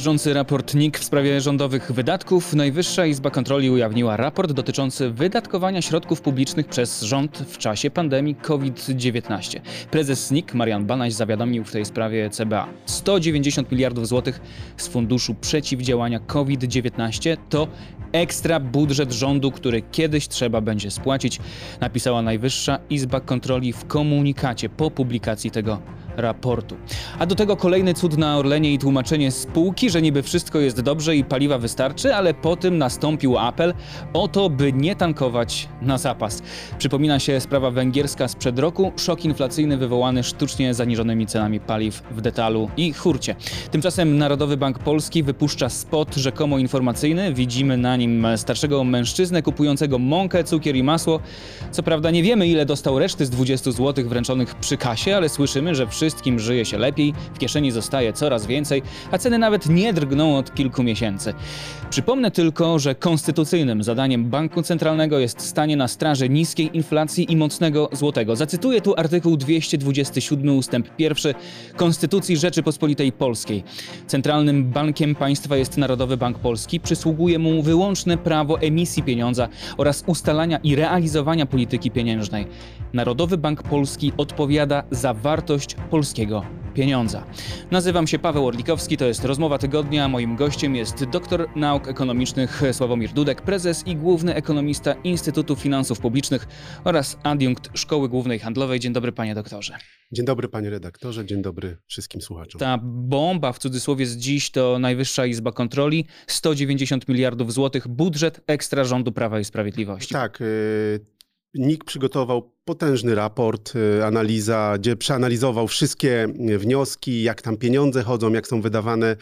Miażdżący raport NIK w sprawie rządowych wydatków. Najwyższa Izba Kontroli ujawniła raport dotyczący wydatkowania środków publicznych przez rząd w czasie pandemii COVID-19. Prezes NIK Marian Banaś zawiadomił w tej sprawie CBA. 190 miliardów złotych z Funduszu Przeciwdziałania COVID-19 to ekstra budżet rządu, który kiedyś trzeba będzie spłacić, napisała Najwyższa Izba Kontroli w komunikacie po publikacji tego raportu. A do tego kolejny cud na Orlenie i tłumaczenie spółki, że niby wszystko jest dobrze i paliwa wystarczy, ale po tym nastąpił apel o to, by nie tankować na zapas. Przypomina się sprawa węgierska sprzed roku, szok inflacyjny wywołany sztucznie zaniżonymi cenami paliw w detalu i hurcie. Tymczasem Narodowy Bank Polski wypuszcza spot rzekomo informacyjny. Widzimy na starszego mężczyznę kupującego mąkę, cukier i masło. Co prawda nie wiemy ile dostał reszty z 20 zł wręczonych przy kasie, ale słyszymy, że wszystkim żyje się lepiej, w kieszeni zostaje coraz więcej, a ceny nawet nie drgną od kilku miesięcy. Przypomnę tylko, że konstytucyjnym zadaniem Banku Centralnego jest stanie na straży niskiej inflacji i mocnego złotego. Zacytuję tu artykuł 227 ustęp 1 Konstytucji Rzeczypospolitej Polskiej. Centralnym bankiem państwa jest Narodowy Bank Polski. Przysługuje mu wyłączne prawo emisji pieniądza oraz ustalania i realizowania polityki pieniężnej. Narodowy Bank Polski odpowiada za wartość polskiego pieniądza. Nazywam się Paweł Orlikowski, to jest Rozmowa Tygodnia. Moim gościem jest doktor nauk ekonomicznych Sławomir Dudek, prezes i główny ekonomista Instytutu Finansów Publicznych oraz adiunkt Szkoły Głównej Handlowej. Dzień dobry panie doktorze. Dzień dobry panie redaktorze, dzień dobry wszystkim słuchaczom. Ta bomba w cudzysłowie z dziś to Najwyższa Izba Kontroli, 190 miliardów złotych, budżet ekstra rządu Prawa i Sprawiedliwości. Tak, y, NIK przygotował potężny raport, y, analiza, gdzie przeanalizował wszystkie y, wnioski, jak tam pieniądze chodzą, jak są wydawane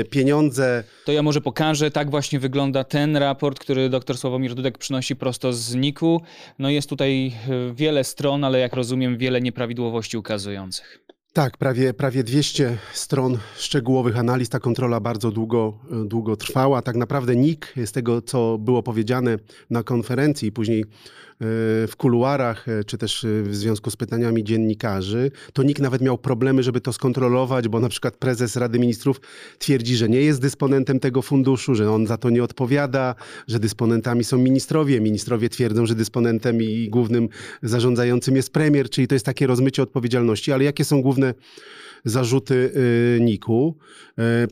y, pieniądze. To ja może pokażę, tak właśnie wygląda ten raport, który dr Sławomir Dudek przynosi prosto z NIK-u. No jest tutaj wiele stron, ale jak rozumiem wiele nieprawidłowości ukazujących. Tak, prawie, prawie 200 stron szczegółowych analiz. Ta kontrola bardzo długo, długo trwała. Tak naprawdę NIK, z tego co było powiedziane na konferencji, później w kuluarach, e, czy też e, w związku z pytaniami dziennikarzy, to nikt nawet miał problemy, żeby to skontrolować, bo na przykład prezes Rady Ministrów twierdzi, że nie jest dysponentem tego funduszu, że on za to nie odpowiada, że dysponentami są ministrowie. Ministrowie twierdzą, że dysponentem i głównym zarządzającym jest premier, czyli to jest takie rozmycie odpowiedzialności. Ale jakie są główne zarzuty e, NIK-u.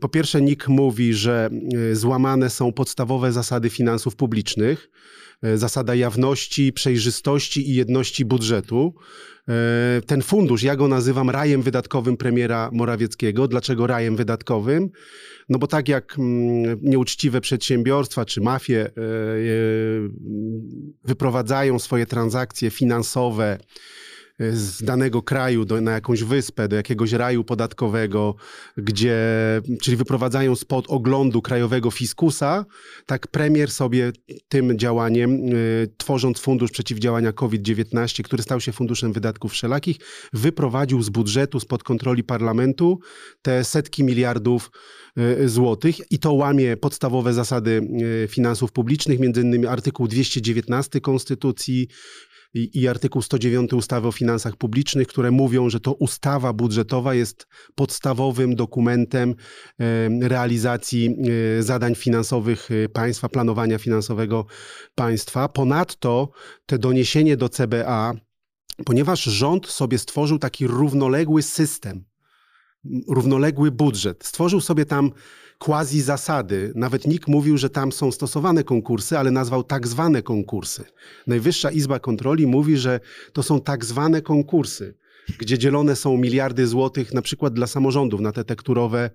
Po pierwsze, NIK mówi, że złamane są podstawowe zasady finansów publicznych. Zasada jawności, przejrzystości i jedności budżetu. Ten fundusz, ja go nazywam rajem wydatkowym premiera Morawieckiego. Dlaczego rajem wydatkowym? No bo tak jak mm, nieuczciwe przedsiębiorstwa czy mafie wyprowadzają swoje transakcje finansowe, z danego kraju do, na jakąś wyspę, do jakiegoś raju podatkowego, gdzie, czyli wyprowadzają spod oglądu krajowego fiskusa, tak premier sobie tym działaniem, y, tworząc fundusz przeciwdziałania COVID-19, który stał się funduszem wydatków wszelakich, wyprowadził z budżetu, spod kontroli parlamentu te setki miliardów y, złotych. I to łamie podstawowe zasady y, finansów publicznych, między innymi artykuł 219 Konstytucji, i, i artykuł 109 ustawy o finansach publicznych, które mówią, że to ustawa budżetowa jest podstawowym dokumentem realizacji e, zadań finansowych e, państwa, planowania finansowego państwa. Ponadto te doniesienie do CBA, ponieważ rząd sobie stworzył taki równoległy system, równoległy budżet, stworzył sobie tam quasi zasady. Nawet NIK mówił, że tam są stosowane konkursy, ale nazwał tak zwane konkursy. Najwyższa Izba Kontroli mówi, że to są tak zwane konkursy gdzie dzielone są miliardy złotych na przykład dla samorządów na te tekturowe,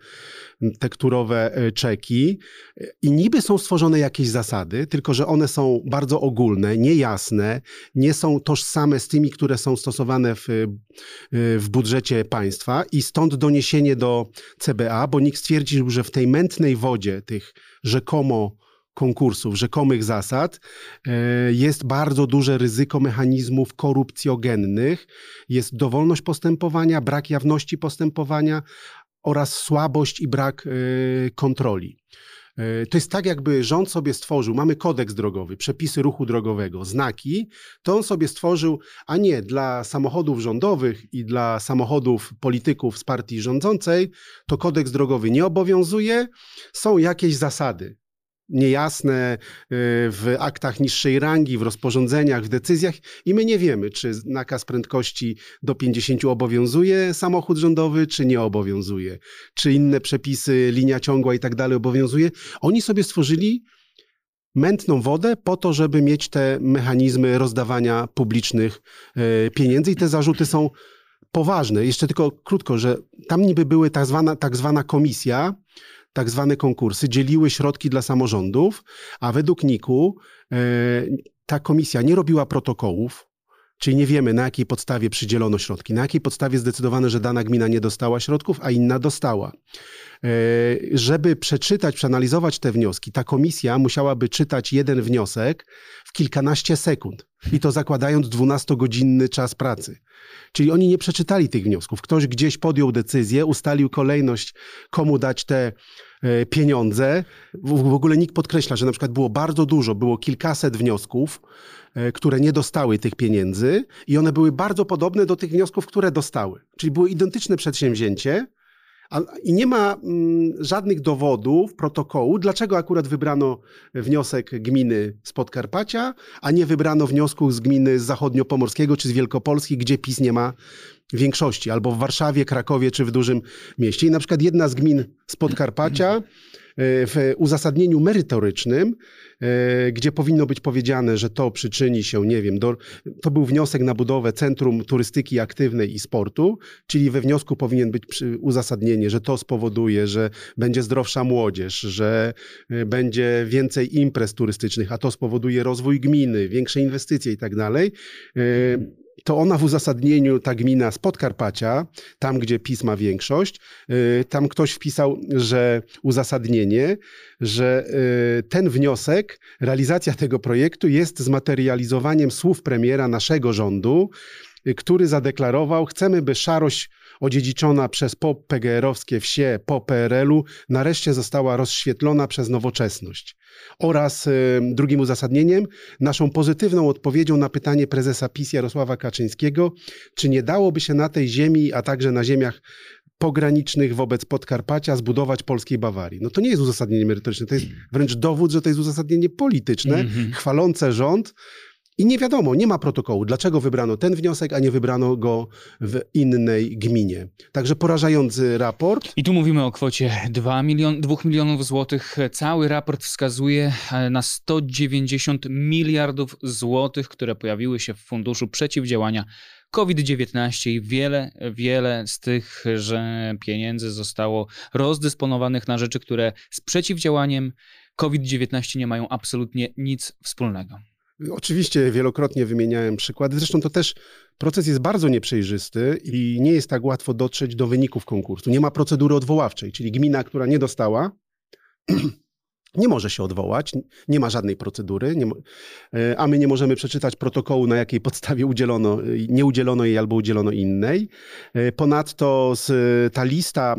tekturowe e, czeki. I niby są stworzone jakieś zasady, tylko że one są bardzo ogólne, niejasne, nie są tożsame z tymi, które są stosowane w, e, w budżecie państwa i stąd doniesienie do CBA, bo nikt stwierdził, że w tej mętnej wodzie tych rzekomo konkursów, rzekomych zasad, e, jest bardzo duże ryzyko mechanizmów korupcjogennych, jest dowolność postępowania, brak jawności postępowania oraz słabość i brak e, kontroli. E, to jest tak, jakby rząd sobie stworzył, mamy kodeks drogowy, przepisy ruchu drogowego, znaki, to on sobie stworzył, a nie dla samochodów rządowych i dla samochodów polityków z partii rządzącej, to kodeks drogowy nie obowiązuje, są jakieś zasady niejasne y, w aktach niższej rangi, w rozporządzeniach, w decyzjach i my nie wiemy, czy nakaz prędkości do 50 obowiązuje samochód rządowy, czy nie obowiązuje, czy inne przepisy, linia ciągła i tak dalej obowiązuje. Oni sobie stworzyli mętną wodę po to, żeby mieć te mechanizmy rozdawania publicznych y, pieniędzy i te zarzuty są poważne. Jeszcze tylko krótko, że tam niby były tak zwana, tak zwana komisja, tak zwane konkursy, dzieliły środki dla samorządów, a według NIK-u e, ta komisja nie robiła protokołów, czyli nie wiemy na jakiej podstawie przydzielono środki, na jakiej podstawie zdecydowano, że dana gmina nie dostała środków, a inna dostała. E, żeby przeczytać, przeanalizować te wnioski, ta komisja musiałaby czytać jeden wniosek w kilkanaście sekund i to zakładając 12-godzinny czas pracy. Czyli oni nie przeczytali tych wniosków. Ktoś gdzieś podjął decyzję, ustalił kolejność, komu dać te e, pieniądze. W ogóle nikt podkreśla, że na przykład było bardzo dużo, było kilkaset wniosków, e, które nie dostały tych pieniędzy i one były bardzo podobne do tych wniosków, które dostały. Czyli było identyczne przedsięwzięcie, I nie ma mm, żadnych dowodów, protokołu, dlaczego akurat wybrano wniosek gminy z Podkarpacia, a nie wybrano wniosku z gminy z Zachodniopomorskiego czy z Wielkopolski, gdzie PiS nie ma większości, albo w Warszawie, Krakowie czy w dużym mieście. I na przykład jedna z gmin z Podkarpacia w uzasadnieniu merytorycznym, e, gdzie powinno być powiedziane, że to przyczyni się, nie wiem, do, to był wniosek na budowę Centrum Turystyki Aktywnej i Sportu, czyli we wniosku powinien być uzasadnienie, że to spowoduje, że będzie zdrowsza młodzież, że e, będzie więcej imprez turystycznych, a to spowoduje rozwój gminy, większe inwestycje i tak dalej. E, to ona w uzasadnieniu, ta gmina z Podkarpacia, tam gdzie PiS ma większość, y, tam ktoś wpisał, że uzasadnienie, że y, ten wniosek, realizacja tego projektu jest zmaterializowaniem słów premiera naszego rządu, y, który zadeklarował, chcemy, by szarość odziedziczona przez po-PGR-owskie wsie po PRL-u nareszcie została rozświetlona przez nowoczesność. Oraz y, drugim uzasadnieniem, naszą pozytywną odpowiedzią na pytanie prezesa PiS Jarosława Kaczyńskiego, czy nie dałoby się na tej ziemi, a także na ziemiach pogranicznych wobec Podkarpacia zbudować polskiej Bawarii. No to nie jest uzasadnienie merytoryczne, to jest wręcz dowód, że to jest uzasadnienie polityczne, mm -hmm. chwalące rząd, i nie wiadomo, nie ma protokołu, dlaczego wybrano ten wniosek, a nie wybrano go w innej gminie. Także porażający raport. I tu mówimy o kwocie 2, milion, 2 milionów złotych. Cały raport wskazuje e, na 190 miliardów złotych, które pojawiły się w Funduszu Przeciwdziałania COVID-19 i wiele, wiele z tych że pieniędzy zostało rozdysponowanych na rzeczy, które z przeciwdziałaniem COVID-19 nie mają absolutnie nic wspólnego. Oczywiście wielokrotnie wymieniałem przykłady. Zresztą to też proces jest bardzo nieprzejrzysty i nie jest tak łatwo dotrzeć do wyników konkursu. Nie ma procedury odwoławczej, czyli gmina, która nie dostała, nie może się odwołać, nie ma żadnej procedury, e, a my nie możemy przeczytać protokołu, na jakiej podstawie udzielono, nie udzielono jej albo udzielono innej. E, ponadto z, ta lista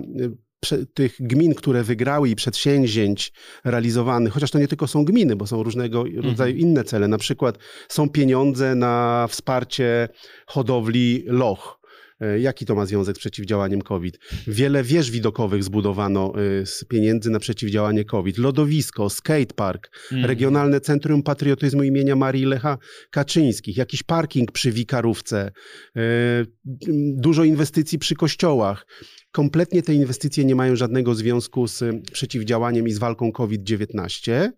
tych gmin, które wygrały i przedsięwzięć realizowanych, chociaż to nie tylko są gminy, bo są różnego rodzaju mhm. inne cele. Na przykład są pieniądze na wsparcie hodowli loch. E, jaki to ma związek z przeciwdziałaniem COVID? Wiele wież widokowych zbudowano e, z pieniędzy na przeciwdziałanie COVID. Lodowisko, skatepark, mhm. Regionalne Centrum Patriotyzmu imienia Marii Lecha Kaczyńskich, jakiś parking przy Wikarówce, e, dużo inwestycji przy kościołach kompletnie te inwestycje nie mają żadnego związku z przeciwdziałaniem i z walką COVID-19.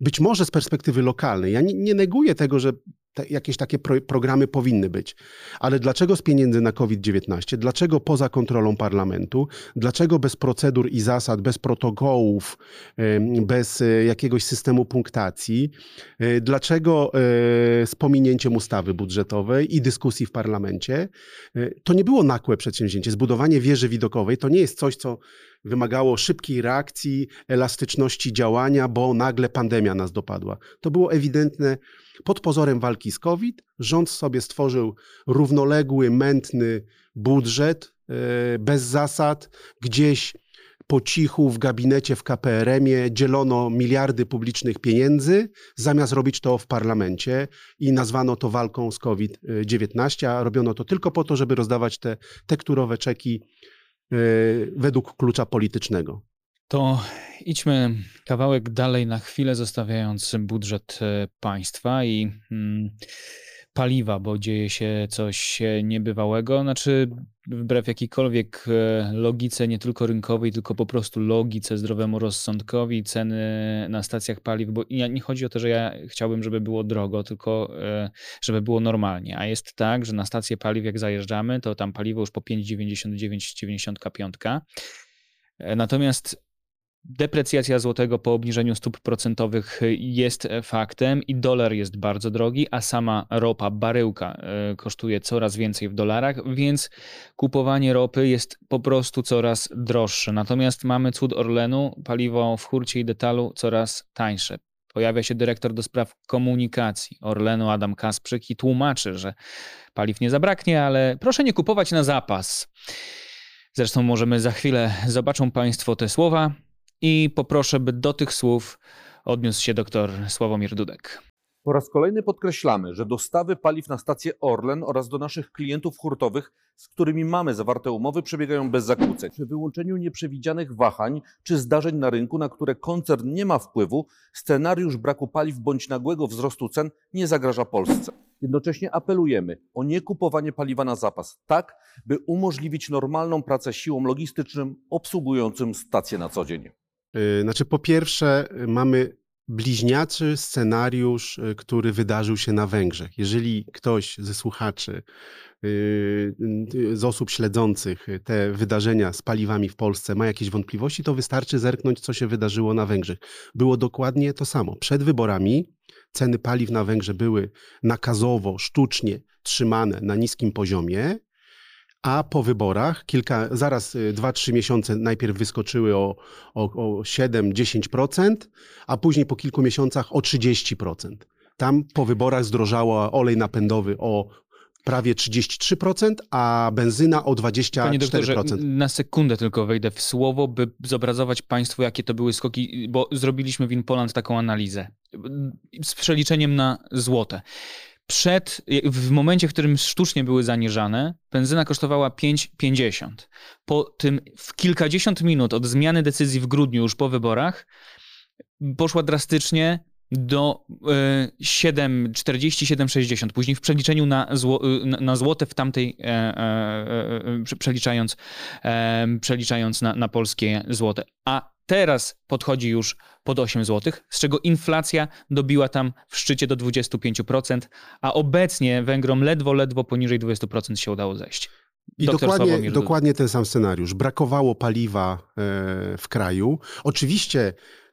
Być może z perspektywy lokalnej. Ja nie neguję tego, że te, jakieś takie pro, programy powinny być. Ale dlaczego z pieniędzy na COVID-19? Dlaczego poza kontrolą parlamentu? Dlaczego bez procedur i zasad, bez protokołów, bez e, jakiegoś systemu punktacji? E, dlaczego e, z pominięciem ustawy budżetowej i dyskusji w parlamencie? To nie było nakłe przedsięwzięcie. Zbudowanie wieży widokowej to nie jest coś, co wymagało szybkiej reakcji, elastyczności działania, bo nagle pandemia nas dopadła. To było ewidentne pod pozorem walki z COVID. Rząd sobie stworzył równoległy, mętny budżet e, bez zasad, gdzieś po cichu w gabinecie w KPRM-ie dzielono miliardy publicznych pieniędzy, zamiast robić to w parlamencie i nazwano to walką z COVID-19, a robiono to tylko po to, żeby rozdawać te tekturowe czeki według klucza politycznego. To idźmy kawałek dalej na chwilę, zostawiając budżet e, państwa i mm, paliwa, bo dzieje się coś e, niebywałego. Znaczy, wbrew jakiejkolwiek e, logice, nie tylko rynkowej, tylko po prostu logice, zdrowemu rozsądkowi, ceny na stacjach paliw, bo nie chodzi o to, że ja chciałbym, żeby było drogo, tylko żeby było normalnie. A jest tak, że na stację paliw, jak zajeżdżamy, to tam paliwo już po 5,99-95. Natomiast Deprecjacja złotego po obniżeniu stóp procentowych jest faktem i dolar jest bardzo drogi, a sama ropa, baryłka e, kosztuje coraz więcej w dolarach, więc kupowanie ropy jest po prostu coraz droższe. Natomiast mamy cud Orlenu, paliwo w hurcie i detalu coraz tańsze. Pojawia się dyrektor do spraw komunikacji Orlenu Adam Kasprzyk i tłumaczy, że paliw nie zabraknie, ale proszę nie kupować na zapas. Zresztą możemy za chwilę zobaczą Państwo te słowa i poproszę, by do tych słów odniósł się dr Sławomir Dudek. Po raz kolejny podkreślamy, że dostawy paliw na stację Orlen oraz do naszych klientów hurtowych, z którymi mamy zawarte umowy, przebiegają bez zakłóceń. Przy wyłączeniu nieprzewidzianych wahań czy zdarzeń na rynku, na które koncern nie ma wpływu, scenariusz braku paliw bądź nagłego wzrostu cen nie zagraża Polsce. Jednocześnie apelujemy o niekupowanie paliwa na zapas, tak by umożliwić normalną pracę siłom logistycznym obsługującym stację na co dzień. Y, znaczy, po pierwsze, y, mamy bliźniaczy scenariusz, y, który wydarzył się na Węgrzech. Jeżeli ktoś ze słuchaczy, z osób śledzących te wydarzenia z paliwami w Polsce ma jakieś wątpliwości, to wystarczy zerknąć, co się wydarzyło na Węgrzech. Było dokładnie to samo. Przed wyborami ceny paliw na Węgrzech były nakazowo, sztucznie trzymane na niskim poziomie a po wyborach, kilka, zaraz 2-3 y, miesiące najpierw wyskoczyły o, o, o 7-10%, a później po kilku miesiącach o 30%. Tam po wyborach zdrożało olej napędowy o prawie 33%, a benzyna o 24%. Panie doktorze, na sekundę tylko wejdę w słowo, by zobrazować Państwu, jakie to były skoki, bo zrobiliśmy w Inpoland taką analizę z przeliczeniem na złote. Przed, w momencie, w którym sztucznie były zaniżane, benzyna kosztowała 5,50. Po tym w kilkadziesiąt minut od zmiany decyzji w grudniu, już po wyborach, poszła drastycznie do 7,40, 7,60. Później w przeliczeniu na, zło, na złote w tamtej, e, e, e, przeliczając, przeliczając na, na polskie złote. A teraz podchodzi już pod 8 zł, z czego inflacja dobiła tam w szczycie do 25%, a obecnie Węgrom ledwo, ledwo poniżej 20% się udało zejść. I dokładnie, dokładnie ten sam scenariusz. Brakowało paliwa w kraju. Oczywiście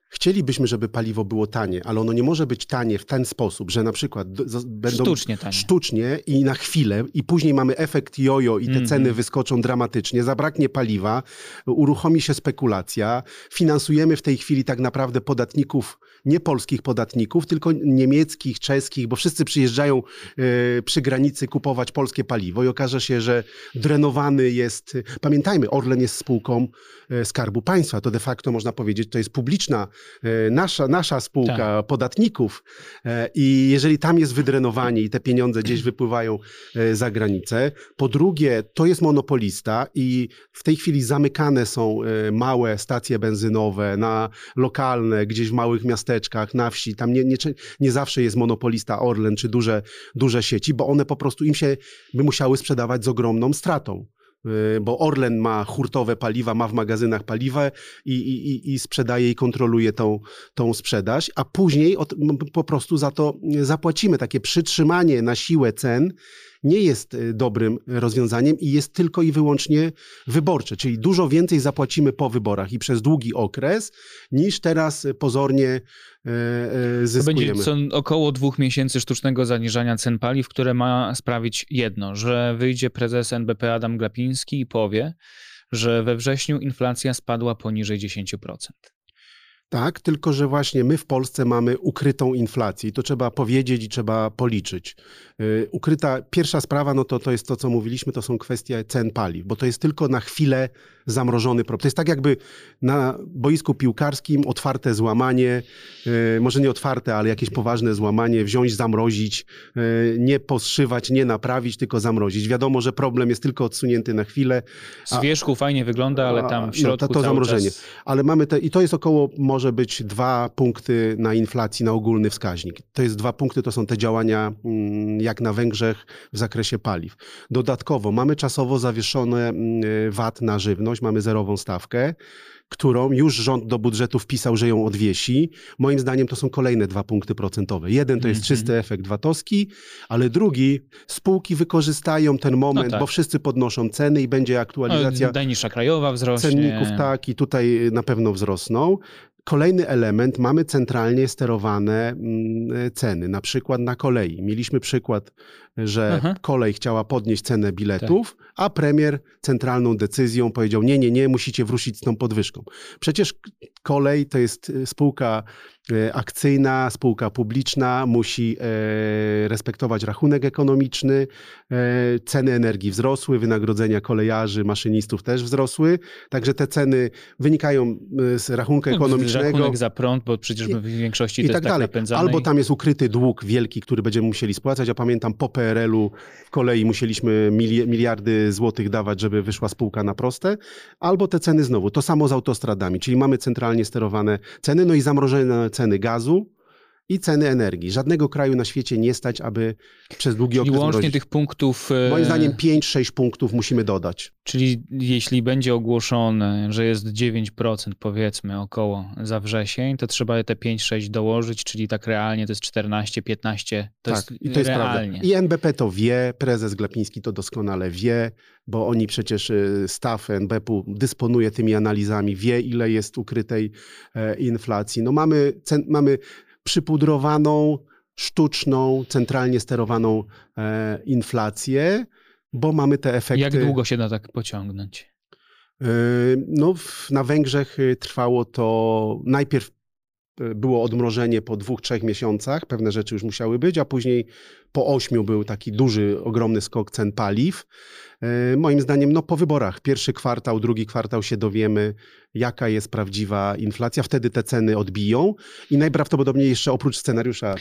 Chcielibyśmy, żeby paliwo było tanie, ale ono nie może być tanie w ten sposób, że na przykład będą sztucznie, tanie. sztucznie i na chwilę i później mamy efekt jojo i te mm -hmm. ceny wyskoczą dramatycznie, zabraknie paliwa, uruchomi się spekulacja, finansujemy w tej chwili tak naprawdę podatników, nie polskich podatników, tylko niemieckich, czeskich, bo wszyscy przyjeżdżają y, przy granicy kupować polskie paliwo i okaże się, że drenowany jest, pamiętajmy, Orlen jest spółką y, Skarbu Państwa, to de facto można powiedzieć, to jest publiczna E, nasza, nasza spółka tak. podatników e, i jeżeli tam jest wydrenowanie i te pieniądze gdzieś wypływają e, za granicę. Po drugie, to jest monopolista i w tej chwili zamykane są małe stacje benzynowe na lokalne, gdzieś w małych miasteczkach, na wsi. Tam nie, nie, nie zawsze jest monopolista Orlen czy duże, duże sieci, bo one po prostu im się by musiały sprzedawać z ogromną stratą. Y, bo Orlen ma hurtowe paliwa, ma w magazynach paliwa i, i, i sprzedaje i kontroluje tą, tą sprzedaż, a później od, po prostu za to zapłacimy. Takie przytrzymanie na siłę cen nie jest y, dobrym rozwiązaniem i jest tylko i wyłącznie wyborcze, czyli dużo więcej zapłacimy po wyborach i przez długi okres, niż teraz pozornie zyskujemy. To będzie co około dwóch miesięcy sztucznego zaniżania cen paliw, które ma sprawić jedno, że wyjdzie prezes NBP Adam Glapiński i powie, że we wrześniu inflacja spadła poniżej 10%. Tak, tylko że właśnie my w Polsce mamy ukrytą inflację i to trzeba powiedzieć i trzeba policzyć. Yy, ukryta, pierwsza sprawa, no to, to jest to, co mówiliśmy, to są kwestie cen paliw, bo to jest tylko na chwilę zamrożony problem. To jest tak jakby na boisku piłkarskim otwarte złamanie, yy, może nie otwarte, ale jakieś poważne złamanie, wziąć, zamrozić, yy, nie poszywać, nie naprawić, tylko zamrozić. Wiadomo, że problem jest tylko odsunięty na chwilę. Z wierzchu fajnie wygląda, ale tam w no, środku to, to cały zamrożenie. Czas... Ale mamy te, i to jest około, może być dwa punkty na inflacji, na ogólny wskaźnik. To jest dwa punkty, to są te działania mm, jak na Węgrzech w zakresie paliw. Dodatkowo mamy czasowo zawieszone mm, VAT na żywność, mamy zerową stawkę którą już rząd do budżetu wpisał, że ją odwiesi. Moim zdaniem to są kolejne dwa punkty procentowe. Jeden to jest Mhm. czysty efekt VAT-owski, ale drugi, spółki wykorzystają ten moment, tak. bo wszyscy podnoszą ceny i będzie aktualizacja No, Najniższa krajowa wzrośnie. cenników, tak, i tutaj na pewno wzrosną. Kolejny element, mamy centralnie sterowane mm, ceny, na przykład na kolei. Mieliśmy przykład, że Aha. kolej chciała podnieść cenę biletów, a premier centralną decyzją powiedział: Nie, nie, nie, musicie wrócić z tą podwyżką. Przecież kolej to jest y, spółka y, akcyjna, spółka publiczna, musi e, respektować rachunek ekonomiczny, e, ceny energii wzrosły, wynagrodzenia kolejarzy, maszynistów też wzrosły, także te ceny wynikają z rachunku ekonomicznego. Rachunek za prąd, bo przecież w większości I to tak jest tak dalej. napędzane. Albo tam jest ukryty dług wielki, który będziemy musieli spłacać. Ja pamiętam po PRL-u w kolei musieliśmy mili- miliardy złotych dawać, żeby wyszła spółka na proste. Albo te ceny znowu. To samo z autostradami, czyli mamy centralnie sterowane ceny, no i zamrożone ceny gazu i ceny energii. Żadnego kraju na świecie nie stać, aby przez długi Czyli okres łącznie mrozić. tych punktów. e, Moim zdaniem 5-6 punktów musimy dodać. Czyli jeśli będzie ogłoszone, że jest 9% powiedzmy około za wrzesień, to trzeba te 5-6 dołożyć, czyli tak realnie to jest 14-15. To tak, jest i to jest realnie. prawda. I NBP to wie, prezes Glapiński to doskonale wie, bo oni przecież y, staff NBP-u dysponuje tymi analizami, wie ile jest ukrytej e, inflacji. No mamy, cen, mamy przypudrowaną, sztuczną, centralnie sterowaną e, inflację, bo mamy te efekty. Jak długo się da tak pociągnąć? Yy, No, na Węgrzech y, trwało to najpierw było odmrożenie po dwóch, trzech miesiącach, pewne rzeczy już musiały być, a później po ośmiu był taki duży, ogromny skok cen paliw. Yy, Moim zdaniem, no po wyborach, pierwszy kwartał, drugi kwartał się dowiemy, jaka jest prawdziwa inflacja, wtedy te ceny odbiją i najprawdopodobniej jeszcze oprócz scenariusza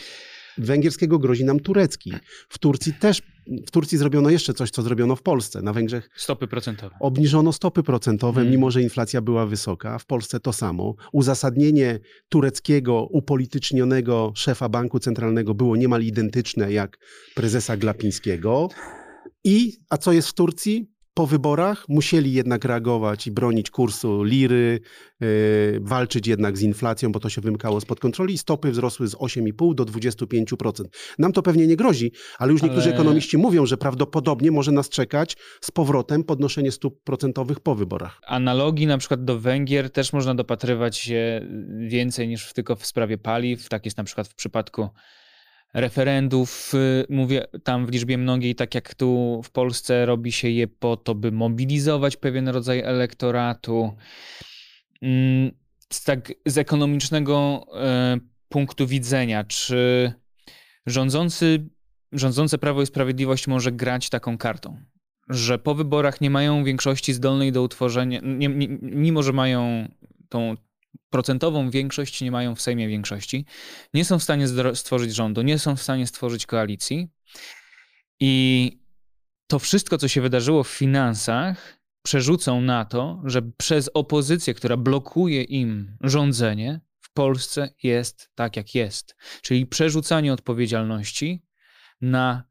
węgierskiego grozi nam turecki. W Turcji też, w Turcji zrobiono jeszcze coś, co zrobiono w Polsce. Na Węgrzech Stopy procentowe. Obniżono stopy procentowe, Mm. mimo że inflacja była wysoka. W Polsce to samo. Uzasadnienie tureckiego, upolitycznionego szefa banku centralnego było niemal identyczne jak prezesa Glapińskiego. I, a co jest w Turcji? Po wyborach musieli jednak reagować i bronić kursu liry, yy, walczyć jednak z inflacją, bo to się wymykało spod kontroli i stopy wzrosły z 8,5 do 25%. Nam to pewnie nie grozi, ale już niektórzy Ale- ekonomiści mówią, że prawdopodobnie może nas czekać z powrotem podnoszenie stóp procentowych po wyborach. Analogii na przykład do Węgier też można dopatrywać się więcej niż tylko w sprawie paliw. Tak jest na przykład w przypadku referendów. y, Mówię tam w liczbie mnogiej, tak jak tu w Polsce robi się je po to, by mobilizować pewien rodzaj elektoratu. Mm, Z tak z ekonomicznego e, punktu widzenia, czy rządzący, rządzące Prawo i Sprawiedliwość może grać taką kartą? że po wyborach nie mają większości zdolnej do utworzenia, nie, nie, mimo że mają tą procentową większość, nie mają w Sejmie większości, nie są w stanie stworzyć rządu, nie są w stanie stworzyć koalicji. I to wszystko, co się wydarzyło w finansach, przerzucą na to, że przez opozycję, która blokuje im rządzenie, w Polsce jest tak, jak jest. Czyli przerzucanie odpowiedzialności na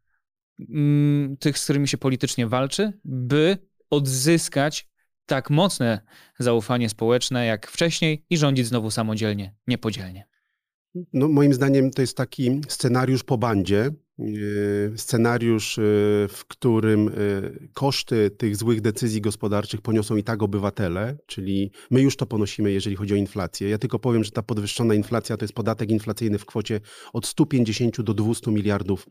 mm, tych, z którymi się politycznie walczy, by odzyskać tak mocne zaufanie społeczne jak wcześniej i rządzić znowu samodzielnie, niepodzielnie. No, moim zdaniem to jest taki scenariusz po bandzie. Yy, Scenariusz, yy, w którym yy, koszty tych złych decyzji gospodarczych poniosą i tak obywatele, czyli my już to ponosimy, jeżeli chodzi o inflację. Ja tylko powiem, że ta podwyższona inflacja to jest podatek inflacyjny w kwocie od 150 do 200 miliardów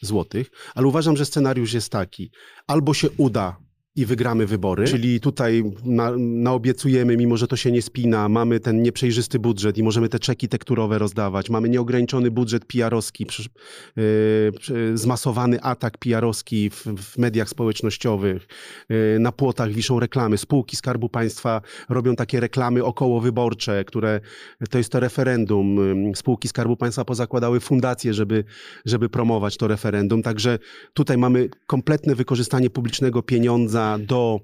złotych, ale uważam, że scenariusz jest taki. Albo się uda i wygramy wybory. Czyli tutaj na, naobiecujemy, mimo że to się nie spina, mamy ten nieprzejrzysty budżet i możemy te czeki tekturowe rozdawać. Mamy nieograniczony budżet PR-owski, yy, zmasowany atak PR-owski w, w mediach społecznościowych. Yy, na płotach wiszą reklamy. Spółki Skarbu Państwa robią takie reklamy okołowyborcze, które to jest to referendum. Ym, Spółki Skarbu Państwa pozakładały fundacje, żeby, żeby promować to referendum. Także tutaj mamy kompletne wykorzystanie publicznego pieniądza do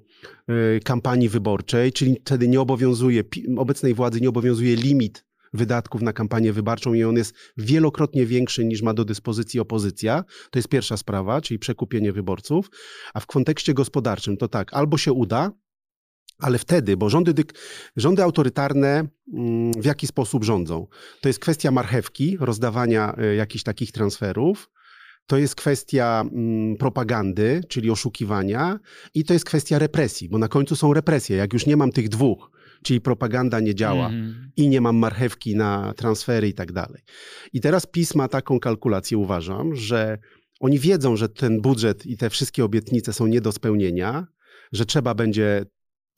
y, kampanii wyborczej, czyli wtedy nie obowiązuje, obecnej władzy nie obowiązuje limit wydatków na kampanię wyborczą i on jest wielokrotnie większy niż ma do dyspozycji opozycja. To jest pierwsza sprawa, czyli przekupienie wyborców. A w kontekście gospodarczym to tak, albo się uda, ale wtedy, bo rządy, rządy autorytarne mm, w jaki sposób rządzą? To jest kwestia marchewki, rozdawania y, jakichś takich transferów. To jest kwestia mm, propagandy, czyli oszukiwania, i to jest kwestia represji, bo na końcu są represje. Jak już nie mam tych dwóch, czyli propaganda nie działa Mhm. i nie mam marchewki na transfery i tak dalej. I teraz PiS ma taką kalkulację, uważam, że oni wiedzą, że ten budżet i te wszystkie obietnice są nie do spełnienia, że trzeba będzie,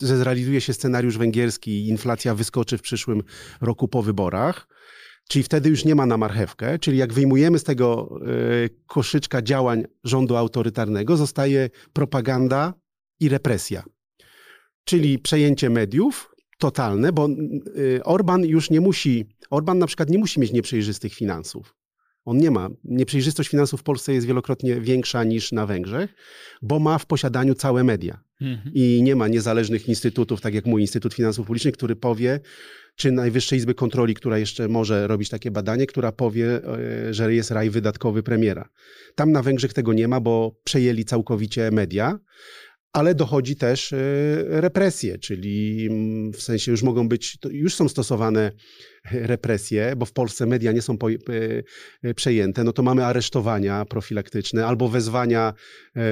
że zrealizuje się scenariusz węgierski i inflacja wyskoczy w przyszłym roku po wyborach. Czyli wtedy już nie ma na marchewkę, czyli jak wyjmujemy z tego y, koszyczka działań rządu autorytarnego, zostaje propaganda i represja. Czyli przejęcie mediów totalne, bo y, Orban już nie musi, Orban na przykład nie musi mieć nieprzejrzystych finansów. On nie ma. Nieprzejrzystość finansów w Polsce jest wielokrotnie większa niż na Węgrzech, bo ma w posiadaniu całe media Mhm. i nie ma niezależnych instytutów, tak jak mój Instytut Finansów Publicznych, który powie, czy Najwyższej Izby Kontroli, która jeszcze może robić takie badanie, która powie, e, że jest raj wydatkowy premiera. Tam na Węgrzech tego nie ma, bo przejęli całkowicie media, ale dochodzi też e, represje, czyli mm, w sensie już mogą być, już są stosowane represje, bo w Polsce media nie są po, e, e, przejęte, no to mamy aresztowania profilaktyczne albo wezwania e,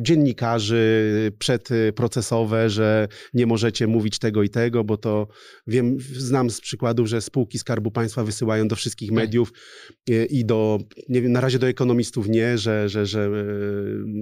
dziennikarzy przedprocesowe, że nie możecie mówić tego i tego, bo to wiem, znam z przykładów, że spółki Skarbu Państwa wysyłają do wszystkich Tak. mediów i do, nie wiem, na razie do ekonomistów nie, że, że, że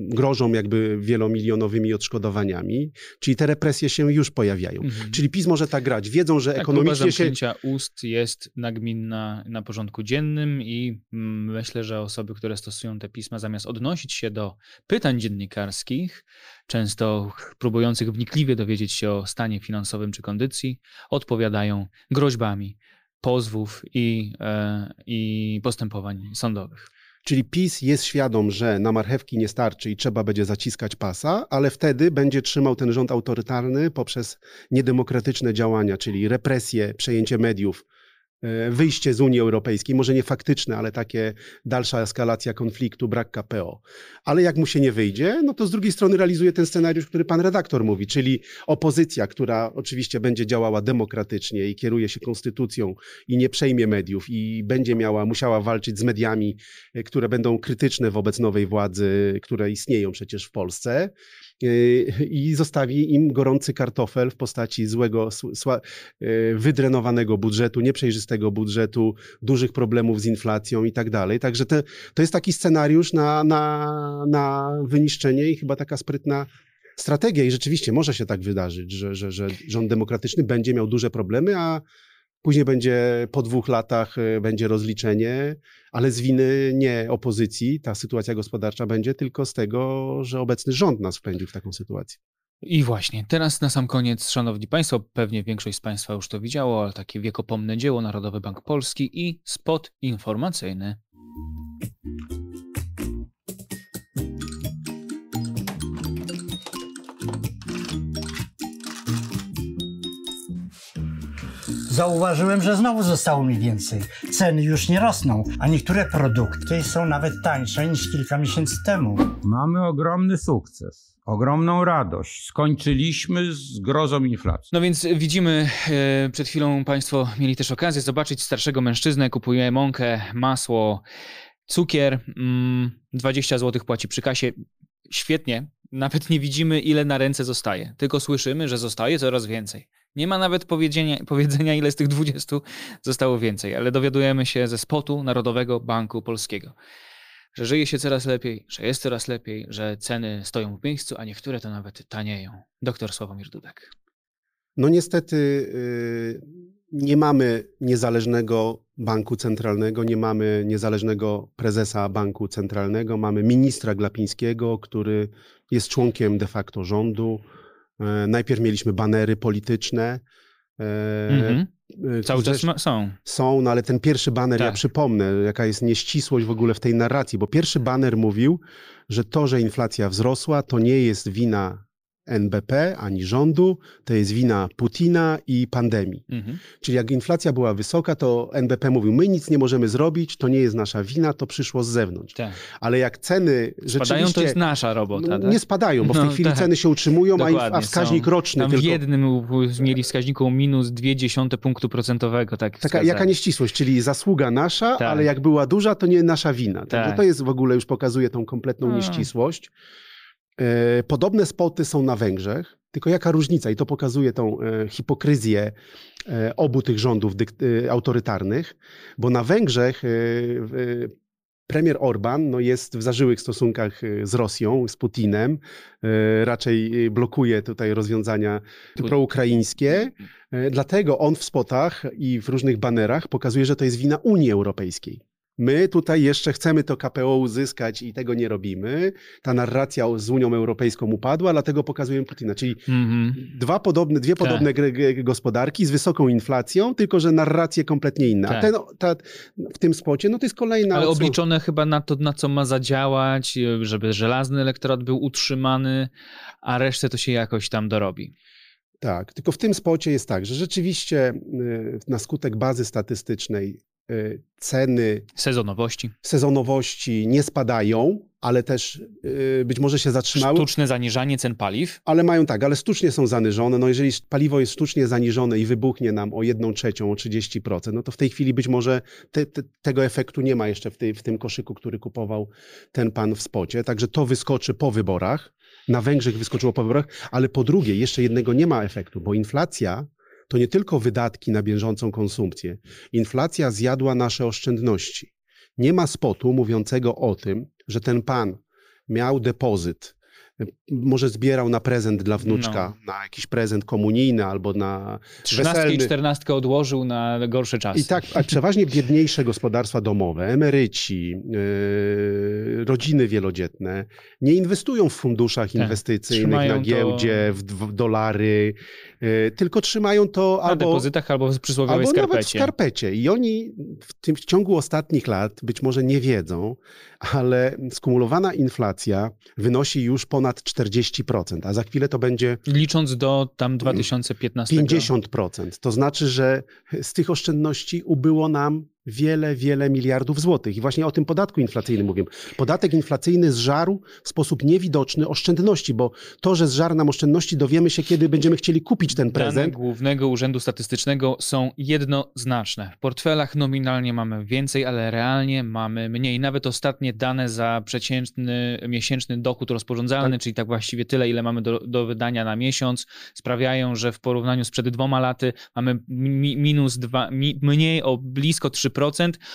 grożą jakby wielomilionowymi odszkodowaniami, czyli te represje się już pojawiają. Mhm. Czyli PiS może tak grać, wiedzą, że Tak, ekonomicznie się... ust jest nagminna na porządku dziennym i mm, myślę, że osoby, które stosują te pisma, zamiast odnosić się do pytań dziennikarskich, często próbujących wnikliwie dowiedzieć się o stanie finansowym czy kondycji, odpowiadają groźbami pozwów i, e, i postępowań sądowych. Czyli PiS jest świadom, że na marchewki nie starczy i trzeba będzie zaciskać pasa, ale wtedy będzie trzymał ten rząd autorytarny poprzez niedemokratyczne działania, czyli represje, przejęcie mediów, wyjście z Unii Europejskiej, może nie faktyczne, ale takie dalsza eskalacja konfliktu, brak KPO. Ale jak mu się nie wyjdzie, no to z drugiej strony realizuje ten scenariusz, który pan redaktor mówi, czyli opozycja, która oczywiście będzie działała demokratycznie i kieruje się konstytucją i nie przejmie mediów i będzie miała, musiała walczyć z mediami, e, które będą krytyczne wobec nowej władzy, które istnieją przecież w Polsce. E, I zostawi im gorący kartofel w postaci złego, e, wydrenowanego budżetu, nieprzejrzystego budżetu, dużych problemów z inflacją i tak dalej. Także te, to jest taki scenariusz na, na, na wyniszczenie i chyba taka sprytna strategia. I rzeczywiście może się tak wydarzyć, że, że, że rząd demokratyczny będzie miał duże problemy, a później będzie po dwóch latach y, będzie rozliczenie, ale z winy nie opozycji ta sytuacja gospodarcza będzie, tylko z tego, że obecny rząd nas wpędził w taką sytuację. I właśnie, teraz na sam koniec, szanowni państwo, pewnie większość z państwa już to widziało, ale takie wiekopomne dzieło Narodowy Bank Polski i spot informacyjny. Zauważyłem, że znowu zostało mi więcej. Ceny już nie rosną, a niektóre produkty są nawet tańsze niż kilka miesięcy temu. Mamy ogromny sukces, ogromną radość. Skończyliśmy z grozą inflacji. No więc widzimy, e, przed chwilą Państwo mieli też okazję zobaczyć starszego mężczyznę, kupuje mąkę, masło, cukier, mm, 20 zł płaci przy kasie. Świetnie, nawet nie widzimy ile na ręce zostaje, tylko słyszymy, że zostaje coraz więcej. Nie ma nawet powiedzenia, powiedzenia ile z tych 20 zostało więcej, ale dowiadujemy się ze spotu Narodowego Banku Polskiego. że żyje się coraz lepiej, że jest coraz lepiej, że ceny stoją w miejscu, a niektóre to nawet tanieją. Doktor Sławomir Dudek. No niestety y, nie mamy niezależnego banku centralnego, nie mamy niezależnego prezesa banku centralnego, mamy ministra Glapińskiego, który jest członkiem de facto rządu. E, Najpierw mieliśmy banery polityczne. Mhm. e, Cały czas ma, są. są, no ale ten pierwszy baner, ja Tak. przypomnę, jaka jest nieścisłość w ogóle w tej narracji, bo pierwszy baner mówił, że to, że inflacja wzrosła, to nie jest wina NBP ani rządu, to jest wina Putina i pandemii. Mhm. Czyli jak inflacja była wysoka, to NBP mówił, my nic nie możemy zrobić, to nie jest nasza wina, to przyszło z zewnątrz. Tak. Ale jak ceny Spadają rzeczywiście... to jest nasza robota. no, tak? nie spadają, bo w tej No, chwili tak. ceny się utrzymują, a, wskaźnik są. roczny Tam tylko... w jednym mieli wskaźniku minus 0,2 punktu procentowego. Tak Taka, jaka nieścisłość, czyli zasługa nasza, Tak. ale jak była duża, to nie nasza wina. Także Tak. to jest w ogóle, już pokazuje tą kompletną A. nieścisłość. E, Podobne spoty są na Węgrzech, tylko jaka różnica? I to pokazuje tą e, hipokryzję e, obu tych rządów autorytarnych, bo na Węgrzech premier Orban no, jest w zażyłych stosunkach z Rosją, z Putinem, raczej blokuje tutaj rozwiązania proukraińskie, E, Dlatego on w spotach i w różnych banerach pokazuje, że to jest wina Unii Europejskiej. My tutaj jeszcze chcemy to KPO uzyskać i tego nie robimy. Ta narracja z Unią Europejską upadła, dlatego pokazujemy Putina. Czyli Mhm. dwa podobne, dwie Tak. podobne gospodarki z wysoką inflacją, tylko że narracje kompletnie inne. A Tak. ten, ta, w tym spocie, no to jest kolejna... Ale obliczone chyba na to, na co ma zadziałać, żeby żelazny elektorat był utrzymany, a resztę to się jakoś tam dorobi. Tak, tylko w tym spocie jest tak, że rzeczywiście y, na skutek bazy statystycznej ceny Sezonowości, sezonowości nie spadają, ale też y, być może się zatrzymały. sztuczne zaniżanie cen paliw. Ale mają tak, ale sztucznie są zaniżone. No jeżeli paliwo jest sztucznie zaniżone i wybuchnie nam o 1 trzecią, o 30%, no to w tej chwili być może te, te, tego efektu nie ma jeszcze w, tej, w tym koszyku, który kupował ten pan w spocie. Także to wyskoczy po wyborach. Na Węgrzech wyskoczyło po wyborach, ale po drugie, jeszcze jednego nie ma efektu, bo inflacja to nie tylko wydatki na bieżącą konsumpcję. Inflacja zjadła nasze oszczędności. Nie ma spotu mówiącego o tym, że ten pan miał depozyt, może zbierał na prezent dla wnuczka, na jakiś prezent komunijny albo na Trzynastkę i weselny. czternastkę odłożył na gorsze czasy. I tak, a przeważnie biedniejsze gospodarstwa domowe, emeryci, yy, rodziny wielodzietne nie inwestują w funduszach Tak. inwestycyjnych na to- giełdzie, w, w dolary, tylko trzymają to na albo depozytach albo w przysłowiowej Albo nawet w skarpecie. skarpecie. I oni w, tym, w ciągu ostatnich lat być może nie wiedzą, ale skumulowana inflacja wynosi już ponad 40%, a za chwilę to będzie Licząc do tam 2015. 50%. To znaczy, że z tych oszczędności ubyło nam wiele, wiele miliardów złotych. I właśnie o tym podatku inflacyjnym mówię. Podatek inflacyjny zżarł w sposób niewidoczny oszczędności, bo to, że zżarł nam oszczędności, dowiemy się, kiedy będziemy chcieli kupić ten Dane prezent. Głównego Urzędu Statystycznego są jednoznaczne. W portfelach nominalnie mamy więcej, ale realnie mamy mniej. Nawet ostatnie dane za przeciętny miesięczny dochód rozporządzalny, czyli tak właściwie tyle, ile mamy do, do wydania na miesiąc, sprawiają, że w porównaniu z przed dwoma laty mamy mi, minus dwa, mi, mniej o blisko 3%,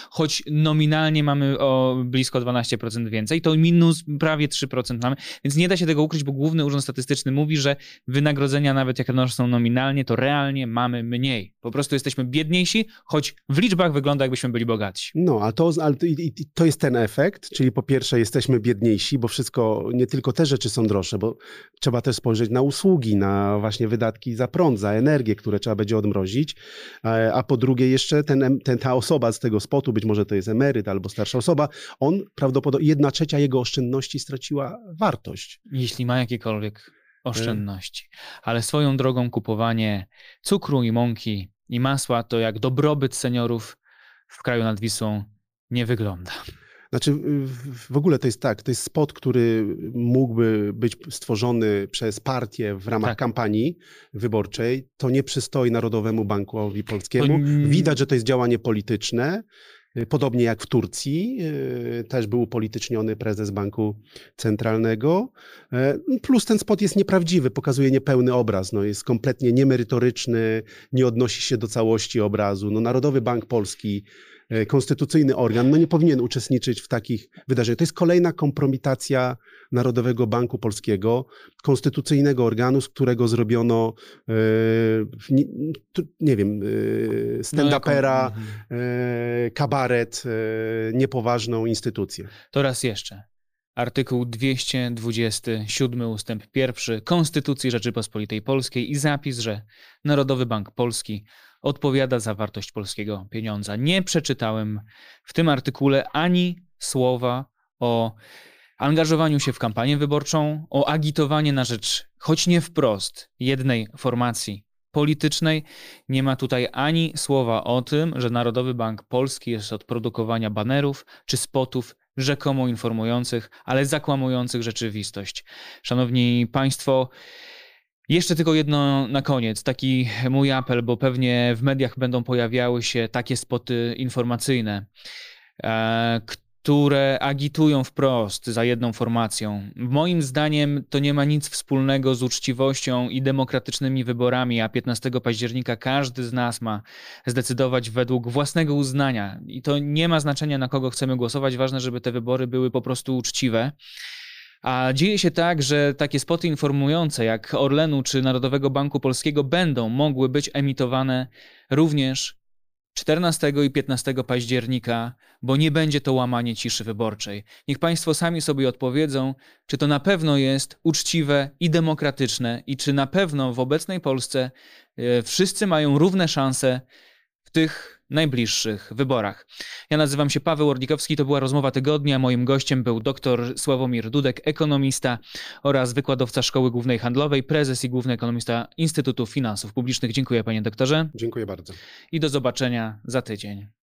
choć nominalnie mamy o blisko 12% więcej. To minus prawie 3% mamy, więc nie da się tego ukryć, bo Główny Urząd Statystyczny mówi, że wynagrodzenia nawet jak rosną nominalnie, to realnie mamy mniej. Po prostu jesteśmy biedniejsi, choć w liczbach wygląda jakbyśmy byli bogatsi. No, a to, ale to, i- to jest ten efekt, czyli po pierwsze jesteśmy biedniejsi, bo wszystko, nie tylko te rzeczy są droższe, bo trzeba też spojrzeć na usługi, na właśnie wydatki za prąd, za energię, które trzeba będzie odmrozić, a, a po drugie jeszcze ten, ten, ta osoba z tego spotu, być może to jest emeryt albo starsza osoba, on prawdopodobnie, jedna trzecia jego oszczędności straciła wartość. Jeśli ma jakiekolwiek oszczędności. Ale swoją drogą kupowanie cukru i mąki i masła to jak dobrobyt seniorów w kraju nad Wisłą nie wygląda. Znaczy, w- w ogóle to jest tak, to jest spot, który mógłby być stworzony przez partię w ramach Tak. kampanii wyborczej. To nie przystoi Narodowemu Bankowi Polskiemu. Widać, że to jest działanie polityczne. Y, Podobnie jak w Turcji, y, też był upolityczniony prezes banku centralnego. Plus ten spot jest nieprawdziwy, pokazuje niepełny obraz. No, jest kompletnie niemerytoryczny, nie odnosi się do całości obrazu. No, Narodowy Bank Polski konstytucyjny organ no nie powinien uczestniczyć w takich wydarzeniach. To jest kolejna kompromitacja Narodowego Banku Polskiego, konstytucyjnego organu, z którego zrobiono, e, nie, nie wiem, e, stand-upera, No, jaką- mhm. e, kabaret, e, niepoważną instytucję. To raz jeszcze. Artykuł 227 ustęp 1 Konstytucji Rzeczypospolitej Polskiej i zapis, że Narodowy Bank Polski odpowiada za wartość polskiego pieniądza. Nie przeczytałem w tym artykule ani słowa o angażowaniu się w kampanię wyborczą, o agitowanie na rzecz, choć nie wprost, jednej formacji politycznej. Nie ma tutaj ani słowa o tym, że Narodowy Bank Polski jest od produkowania banerów czy spotów rzekomo informujących, ale zakłamujących rzeczywistość. Szanowni Państwo, jeszcze tylko jedno na koniec, taki mój apel, bo pewnie w mediach będą pojawiały się takie spoty informacyjne, e, które agitują wprost za jedną formacją. Moim zdaniem to nie ma nic wspólnego z uczciwością i demokratycznymi wyborami, a 15 października każdy z nas ma zdecydować według własnego uznania. I to nie ma znaczenia, na kogo chcemy głosować. Ważne, żeby te wybory były po prostu uczciwe. A dzieje się tak, że takie spoty informujące jak Orlenu czy Narodowego Banku Polskiego będą mogły być emitowane również 14 i 15 października, bo nie będzie to łamanie ciszy wyborczej. Niech Państwo sami sobie odpowiedzą, czy to na pewno jest uczciwe i demokratyczne i czy na pewno w obecnej Polsce e, wszyscy mają równe szanse w tych najbliższych wyborach. Ja nazywam się Paweł Orlikowski, to była rozmowa tygodnia. Moim gościem był dr Sławomir Dudek, ekonomista oraz wykładowca Szkoły Głównej Handlowej, prezes i główny ekonomista Instytutu Finansów Publicznych. Dziękuję panie doktorze Dziękuję bardzo. i do zobaczenia za tydzień.